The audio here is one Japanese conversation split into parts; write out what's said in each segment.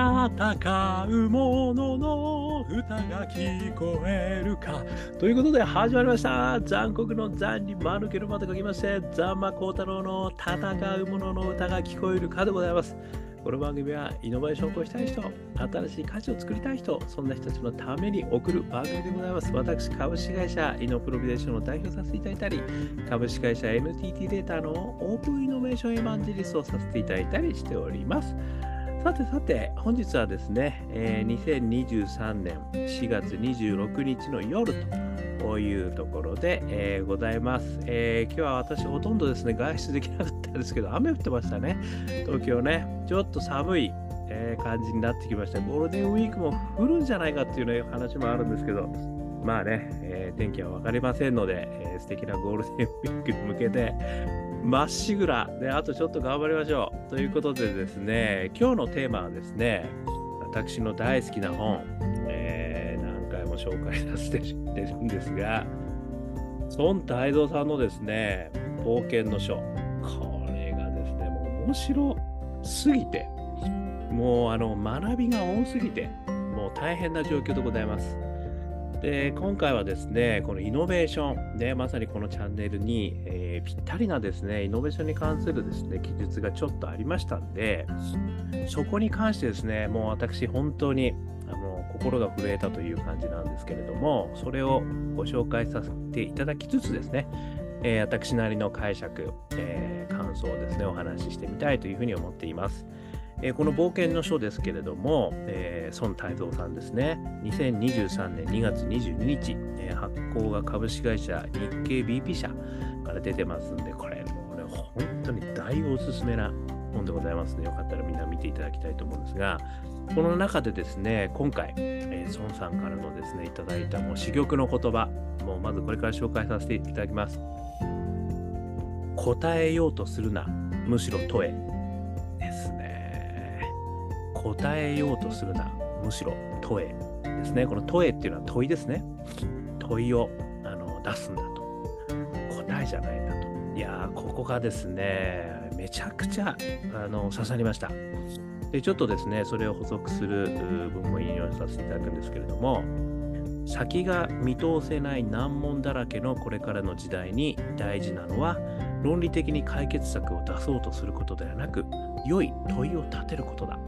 戦う者のの歌が聞こえるか。ということで始まりました。残酷の残に間抜けるまと書きまして、ザンマコウタロウの戦う者のの歌が聞こえるかでございます。この番組はイノベーションを起こしたい人、新しい価値を作りたい人、そんな人たちのために送る番組でございます。私、株式会社イノプロビデーションを代表させていただいたり、株式会社 NTT データのオープンイノベーションエヴァンジリストをさせていただいたりしております。さてさて、本日はですね、えー、2023年4月26日の夜というところで、えー、ございます、えー、今日は私ほとんどですね、外出できなかったんですけど、雨降ってましたね。東京ね、ちょっと寒い、えー、感じになってきました。ゴールデンウィークも降るんじゃないかっていう、ね、話もあるんですけど、まあね、えー、天気は分かりませんので、えー、素敵なゴールデンウィークに向けて、まっしぐら、で、あとちょっと頑張りましょう。ということでですね、今日のテーマはですね、私の大好きな本、えー、何回も紹介させてるんですが、孫泰造さんのですね、冒険の書。これがですね、もう面白すぎて、もうあの学びが多すぎて、もう大変な状況でございます。で今回はですね、このイノベーション、ね、まさにこのチャンネルに、えー、ぴったりなですね、イノベーションに関するですね、記述がちょっとありましたんで、そこに関してですね、もう私、本当にあの心が震えたという感じなんですけれども、それをご紹介させていただきつつですね、えー、私なりの解釈、えー、感想をですね、お話ししてみたいというふうに思っています。えー、この冒険の書ですけれども、えー、孫泰造さんですね、2023年2月22日、えー、発行が株式会社日経 BP 社から出てますんで、これ、これ本当に大おすすめな本でございますので、よかったらみんな見ていただきたいと思うんですが、この中でですね、今回、えー、孫さんからのですね、いただいたもう珠玉の言葉、もうまずこれから紹介させていただきます。答えようとするな、むしろ問え。ですね。答えようとするな、むしろ問えですね。この問えっていうのは問いですね。問いをあの出すんだと。答えじゃないんだと。いやー、ここがですね、めちゃくちゃあの刺さりました。で、ちょっとですね、それを補足する部分を引用させていただくんですけれども、先が見通せない難問だらけのこれからの時代に大事なのは論理的に解決策を出そうとすることではなく良い問いを立てることだ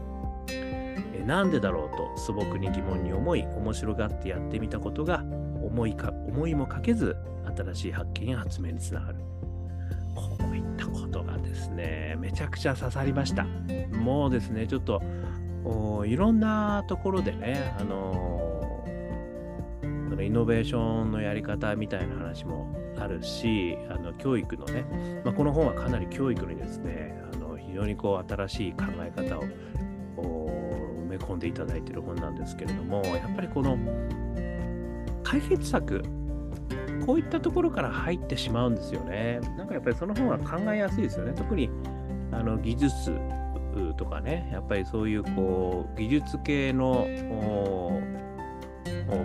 なんでだろうと素朴に疑問に思い面白がってやってみたことが思いか思いもかけず新しい発見や発明につながる。こういったことがですねめちゃくちゃ刺さりました。もうですねちょっといろんなところでねあのイノベーションのやり方みたいな話もあるしあの教育のね、まあ、この本はかなり教育にですねあの非常にこう新しい考え方をめ込んでいただいている本なんですけれども、やっぱりこの解決策、こういったところから入ってしまうんですよね。なんかやっぱりその方が考えやすいですよね。特にあの技術とかね、やっぱりそういうこう技術系の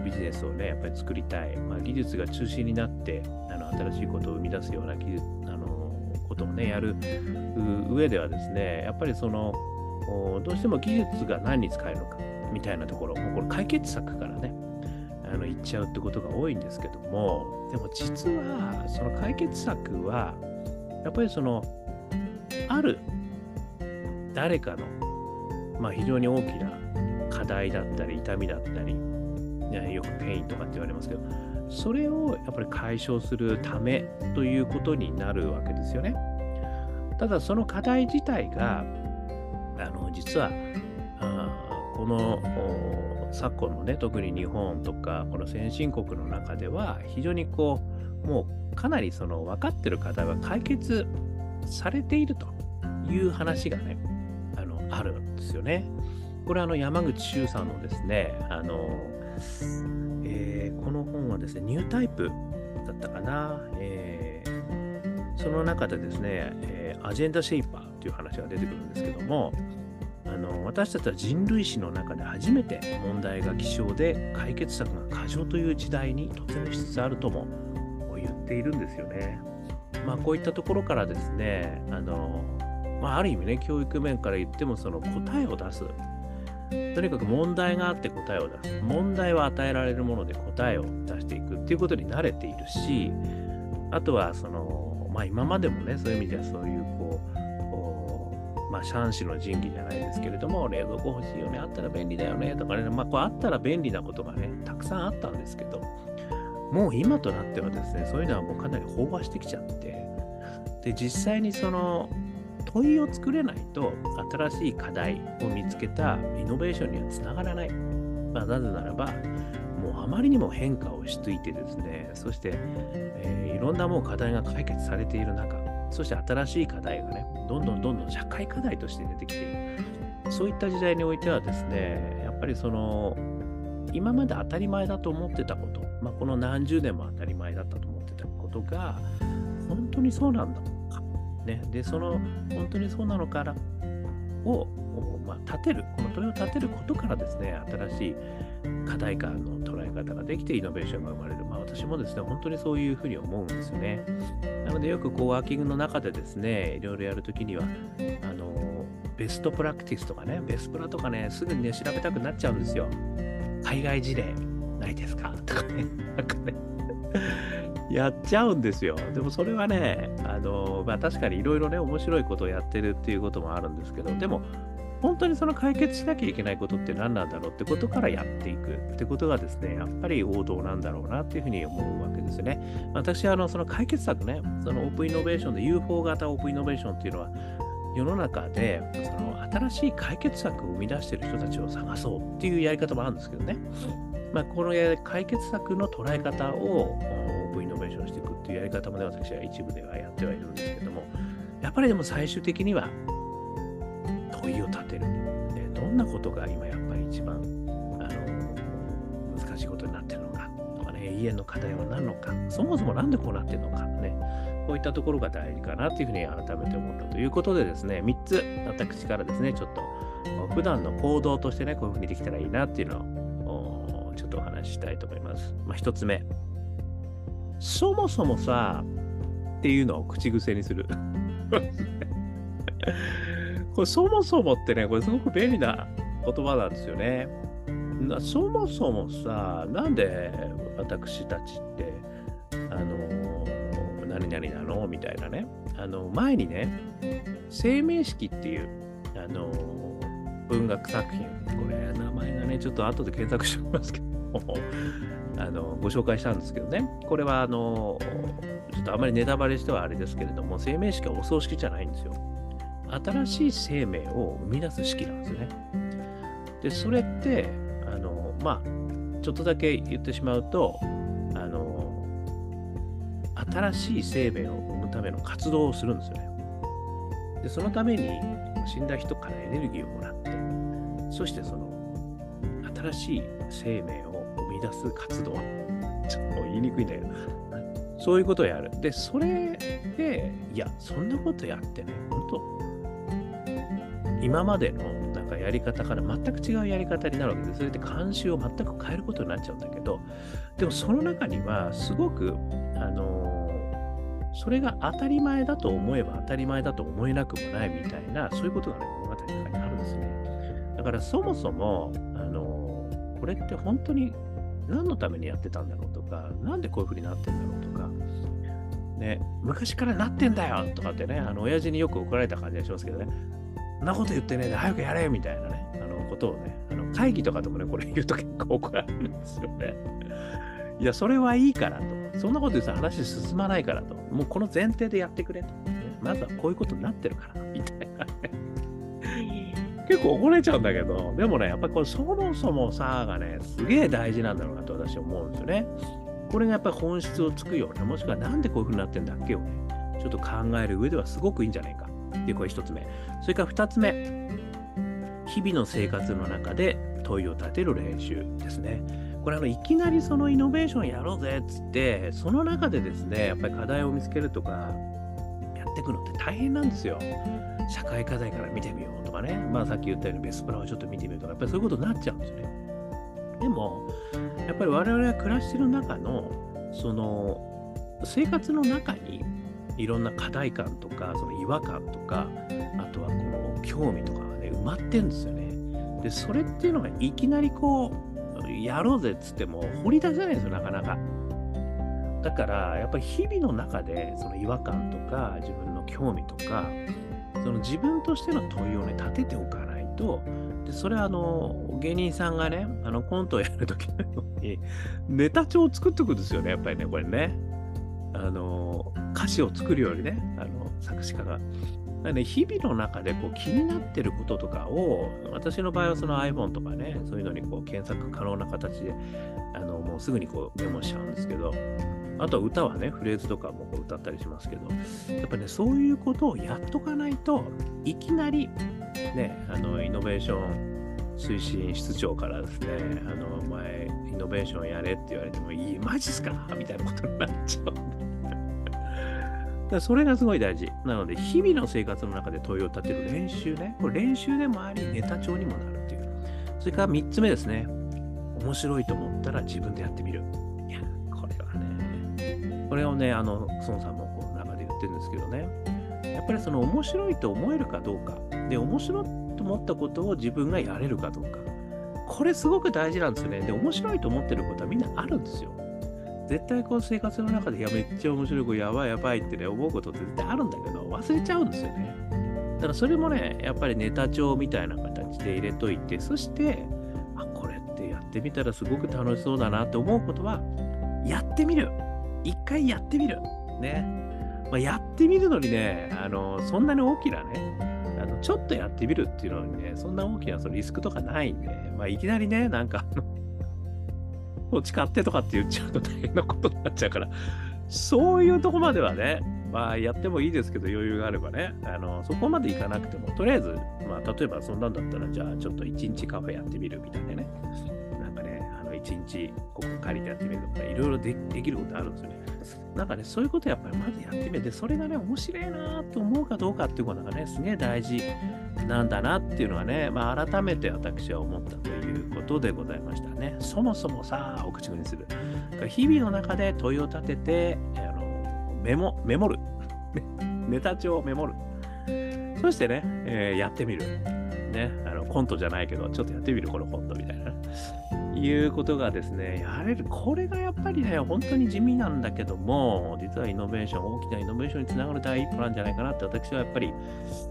ビジネスをね、やっぱり作りたい。まあ、技術が中心になってあの新しいことを生み出すような技術あのことをね、やる上ではですね、やっぱりそのどうしても技術が何に使えるのかみたいなところ、もうこれ解決策からね、あの言っちゃうってことが多いんですけども、でも実はその解決策は、やっぱりその、ある誰かの、まあ、非常に大きな課題だったり、痛みだったり、よくペインとかって言われますけど、それをやっぱり解消するためということになるわけですよね。ただその課題自体が実はあこの昨今のね特に日本とかこの先進国の中では非常にこうもうかなりその分かってる課題は解決されているという話がねあのあるんですよね。これはあの山口周さんのですねあの、えー、この本はですねニュータイプだったかな、えー、その中でですね、えー、アジェンダシェイパーっていう話が出てくるんですけどもあの私たちは人類史の中で初めて問題が希少で解決策が過剰という時代に突入しつつあるとも言っているんですよね。まあ、こういったところからですねあの、まあ、ある意味ね教育面から言ってもその答えを出すとにかく問題があって答えを出す。問題は与えられるもので答えを出していくっていうことに慣れているし、あとはその、まあ今までもね、そういう意味ではそういうこう、まあ、シャンシの神器じゃないですけれども、冷蔵庫欲しいよね、あったら便利だよね。とかね、まあ、こうあったら便利なことがね、たくさんあったんですけど、もう今となってはですね、そういうのはもうかなり飽和してきちゃって、で、実際にその、問いを作れないと新しい課題を見つけたイノベーションにはつながらない。まあ、なぜならば、もうあまりにも変化をしついてですね、そして、えー、いろんなもう課題が解決されている中、そして新しい課題がね、どんどんどんどん社会課題として出てきている。そういった時代においてはですね、やっぱりその、今まで当たり前だと思ってたこと、まあ、この何十年も当たり前だったと思ってたことが、本当にそうなんだとかね。で、その本当にそうなのからを、まあ、立てる、この問いを立てることからですね、新しい課題感の捉え方ができてイノベーションが生まれる。まあ、私もですね、本当にそういうふうに思うんですよね。なので、よくこうワーキングの中でですね、いろいろやるときには、あの、ベストプラクティスとかね、ベスプラとかね、すぐにね、調べたくなっちゃうんですよ。海外事例ないですか？とかね、なんかねやっちゃうんですよ。でもそれはね、あのまあ、確かにいろいろね、面白いことをやってるっていうこともあるんですけど、でも、本当にその解決しなきゃいけないことって何なんだろうってことからやっていくってことがですね、やっぱり王道なんだろうなっていうふうに思うわけですよね。私はあのその解決策ね、そのオープンイノベーションで UFO 型オープンイノベーションっていうのは、世の中でその新しい解決策を生み出している人たちを探そうっていうやり方もあるんですけどね。まあ、この解決策の捉え方をオープンイノベーションしていくっていうやり方もね、私は一部ではやってはいるんですけども、やっぱりでも最終的には問いを立てる。でどんなことが今やっぱり一番あの難しいことになってるのかとかね、永遠の課題は何のか、そもそも何でこうなってるのかね、こういったところが大事かなというふうに改めて思ったということでですね、3つ私からですね、ちょっと普段の行動としてね、こういうふうにできたらいいなっていうのをちょっとお話ししたいと思います。まあ、1つ目。そもそもさ、っていうのを口癖にする。これそもそもってね、これすごく便利な言葉なんですよね。そもそもさ、なんで私たちって、あの、何々なの？みたいなね。あの、前にね、生命式っていう、あの、文学作品、これ、名前がね、ちょっと後で検索しておきますけど あのご紹介したんですけどね、これはあのちょっとあまりネタバレしてはあれですけれども、生命式はお葬式じゃないんですよ。新しい生命を生み出す式なんですよね。で、それって、あのまあ、ちょっとだけ言ってしまうと、あの新しい生命を生むための活動をするんですよね。で、そのために死んだ人からエネルギーをもらって、そしてその新しい生命を生み出す活動。ちょっと言いにくいんだけど、そういうことをやる。で、それで、いや、そんなことやってね、本当今までのなんかやり方から全く違うやり方になるわけで、それで慣習を全く変えることになっちゃうんだけど、でもその中には、すごく、あの、それが当たり前だと思えば当たり前だと思えなくもないみたいな、そういうことがね、物語の中にあるんですね。だからそもそも、あの、これって本当に何のためにやってたんだろうとか、なんでこういうふうになってんだろうとか、ね、昔からなってんだよとかってね、あの、親父によく怒られた感じがしますけどね、そんなこと言ってね、早くやれみたいなね、あの、ことをね、あの会議とかでもね、これ言うと結構怒られるんですよね。いや、それはいいからと。そんなこと言って話進まないからと。もうこの前提でやってくれと。まずはこういうことになってるから、みたいなね。結構怒られちゃうんだけど、でもね、やっぱりこれそもそもさがね、すげえ大事なんだろうなと私は思うんですよね。これがやっぱり本質をつくような、もしくはなんでこういう風になってんだっけをね、ちょっと考える上ではすごくいいんじゃないか。っていうこれ一つ目。それから二つ目。日々の生活の中で問いを立てる練習ですね。これあのいきなりそのイノベーションやろうぜっつって、その中でですね、やっぱり課題を見つけるとか、やっていくのって大変なんですよ。社会課題から見てみようとかね、まあさっき言ったようにベスプラをちょっと見てみるとか、やっぱりそういうことになっちゃうんですよね。でも、やっぱり我々が暮らしてる中の、その、生活の中にいろんな課題感とか、その違和感とか、あとはこの興味とかがね、埋まってるんですよね。で、それっていうのがいきなりこう、やろうぜっつっても掘り出せないんですよ、なかなか。だから、やっぱり日々の中で、その違和感とか、自分の興味とか、その自分としての問いをね、立てておかないと、でそれはあの芸人さんがね、あのコントをやるときのように、ネタ帳を作っておくんですよね、やっぱりね、これね。あの歌詞を作るよりね、あの作詞家が。なね、日々の中でこう気になってることとかを、私の場合はその iPhone とかね、そういうのにこう検索可能な形で、あのもうすぐにこうメモしちゃうんですけど、あとは歌はね、フレーズとかもこう歌ったりしますけど、やっぱね、そういうことをやっとかないといきなり、ね、あのイノベーション推進室長からですね、あの前、イノベーションやれって言われても、いい、マジっすかみたいなことになっちゃう。だそれがすごい大事。なので、日々の生活の中で問いを立てる練習ね。これ練習でもあり、ネタ帳にもなるっていう。それから3つ目ですね。面白いと思ったら自分でやってみる。いや、これはね、これをね、あの、孫さんもこう中で言ってるんですけどね。やっぱりその面白いと思えるかどうか。で、面白いと思ったことを自分がやれるかどうか。これすごく大事なんですよね。で、面白いと思ってることはみんなあるんですよ。絶対こう生活の中で、いや、めっちゃ面白い、こやばいやばいってね、思うことって絶対あるんだけど、忘れちゃうんですよね。だからそれもね、やっぱりネタ帳みたいな形で入れといて、そして、あ、これってやってみたらすごく楽しそうだなって思うことは、やってみる。一回やってみる。ね。まあ、やってみるのにね、あの、そんなに大きなね、あのちょっとやってみるっていうのにね、そんな大きなそのリスクとかないんで、まあ、いきなりね、なんか、土地買ってとかって言っちゃうと大変なことになっちゃうから、そういうとこまではね、まあやってもいいですけど余裕があればね、あのそこまでいかなくても、とりあえず、まあ例えばそんなんだったら、じゃあちょっと一日カフェやってみるみたいなね、なんかね、あの一日ここ借りてやってみるとか、いろいろでできることあるんですよね。なんかね、そういうことやっぱりまずやってみて、それがね、面白いなと思うかどうかっていうことがね、すげえ大事なんだなっていうのはね、まあ改めて私は思ったということでございましたね。そもそもさ、お口にする。日々の中で問いを立てて、あのメモ、メモる。ネタ帳をメモる。そしてね、えー、やってみる。ね、あのコントじゃないけど、ちょっとやってみる、このコントみたいな。いうことがですね、やれる。これがやっぱりね、本当に地味なんだけども、実はイノベーション、大きなイノベーションにつながる第一歩なんじゃないかなって、私はやっぱり、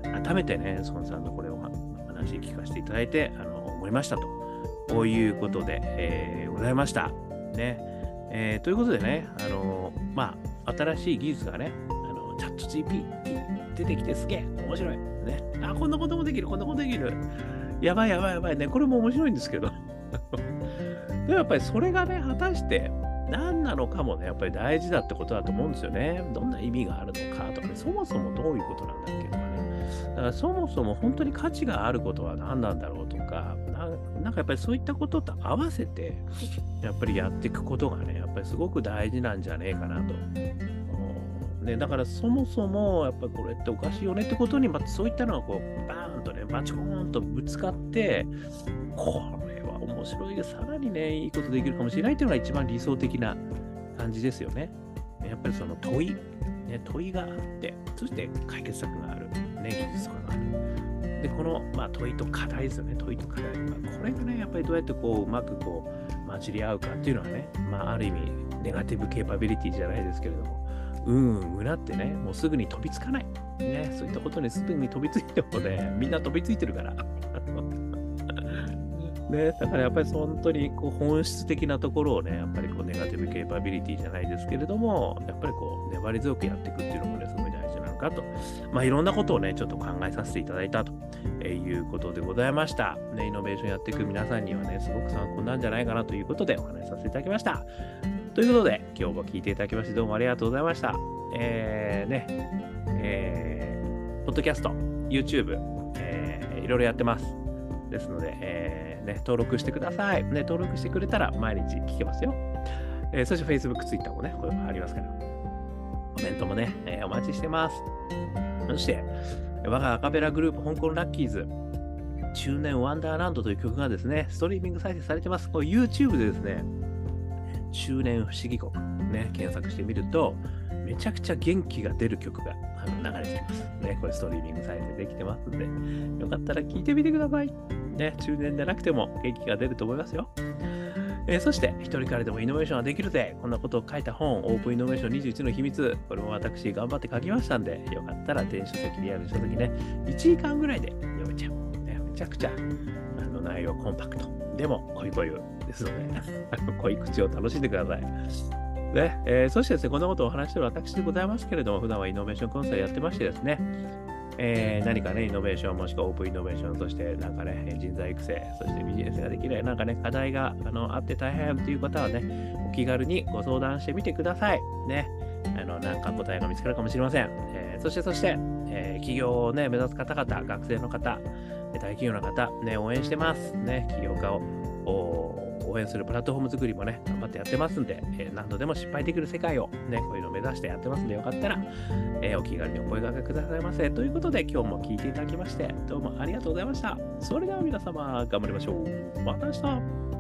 改めてね、孫さんのこれを話聞かせていただいて、あの思いましたと。こういうことで、えー、ございました。ね。えー、ということでね、あのまあ、新しい技術がね、あのチャット GP 出てきてすげえ、面白い。ね。あ、こんなこともできる、こんなことできる。やばいやばいやばいね。これも面白いんですけど。でもやっぱりそれがね、果たして何なのかもね、やっぱり大事だってことだと思うんですよね。どんな意味があるのかとかね、そもそもどういうことなんだっけとかね。だからそもそも本当に価値があることは何なんだろうとか、なんかやっぱりそういったことと合わせて、やっぱりやっていくことがね、やっぱりすごく大事なんじゃねえかなと。ね、だからそもそもやっぱりこれっておかしいよねってことに、まあ、そういったのがこうバーンとねバチコーンとぶつかってこれは面白いでさらにねいいことできるかもしれないっていうのが一番理想的な感じですよね。やっぱりその問い、ね、問いがあってそして解決策がある、ね、技術とかがある。でこの、まあ、問いと課題ですよね問いと課題まあこれがねやっぱりどうやってこううまくこう混じり合うかっていうのはね、まあ、ある意味ネガティブケーパビリティじゃないですけれどもうんうんうなってね、もうすぐに飛びつかない。ね、そういったことにすぐに飛びついてもね、みんな飛びついてるから。ね、だからやっぱり本当にこう本質的なところをね、やっぱりこうネガティブケーパビリティじゃないですけれども、やっぱりこう粘り強くやっていくっていうのもね、すごい大事なのかと。まあいろんなことをね、ちょっと考えさせていただいたということでございました。ね、イノベーションやっていく皆さんにはね、すごく参考なんじゃないかなということでお話しさせていただきました。ということで、今日も聞いていただきましてどうもありがとうございました。えー、ね、えー、ポッドキャスト、YouTube、えー、いろいろやってます。ですので、えー、ね、登録してください。ね、登録してくれたら毎日聞けますよ。えー、そして Facebook、Twitter もね、これもありますから。コメントもね、えー、お待ちしてます。そして、我がアカペラグループ、香港ラッキーズ、中年ワンダーランドという曲がですね、ストリーミング再生されてます。これ YouTube でですね、中年不思議国、ね、検索してみると、めちゃくちゃ元気が出る曲があの流れてきます。ね、これストリーミングサイトでできてますんで、よかったら聴いてみてください。ね、中年でなくても元気が出ると思いますよ。えー、そして、一人からでもイノベーションはできるぜ。こんなことを書いた本、オープンイノベーション21の秘密。これも私頑張って書きましたんで、よかったら電子書籍、リアル書籍ね、1時間ぐらいで読めちゃう。ね、めちゃくちゃあの内容コンパクト。でも、恋恋ですので、濃い口を楽しんでください。ねえー、そしてですね、こんなことをお話している私でございますけれども、普段はイノベーションコンサルやってましてですね、えー、何かね、イノベーション、もしくはオープンイノベーションとして、なんかね、人材育成、そしてビジネスができる、なんかね、課題があのあって大変という方はね、お気軽にご相談してみてください。ね。あの、なんか答えが見つかるかもしれません。えー、そして、そして、えー、企業をね、目指す方々、学生の方、大企業の方、ね、応援してます。ね、起業家を応援するプラットフォーム作りもね、頑張ってやってますんで、えー、何度でも失敗できる世界をね、こういうのを目指してやってますんで、よかったら、えー、お気軽にお声掛けくださいませ。ということで、今日も聞いていただきまして、どうもありがとうございました。それでは皆様、頑張りましょう。また明日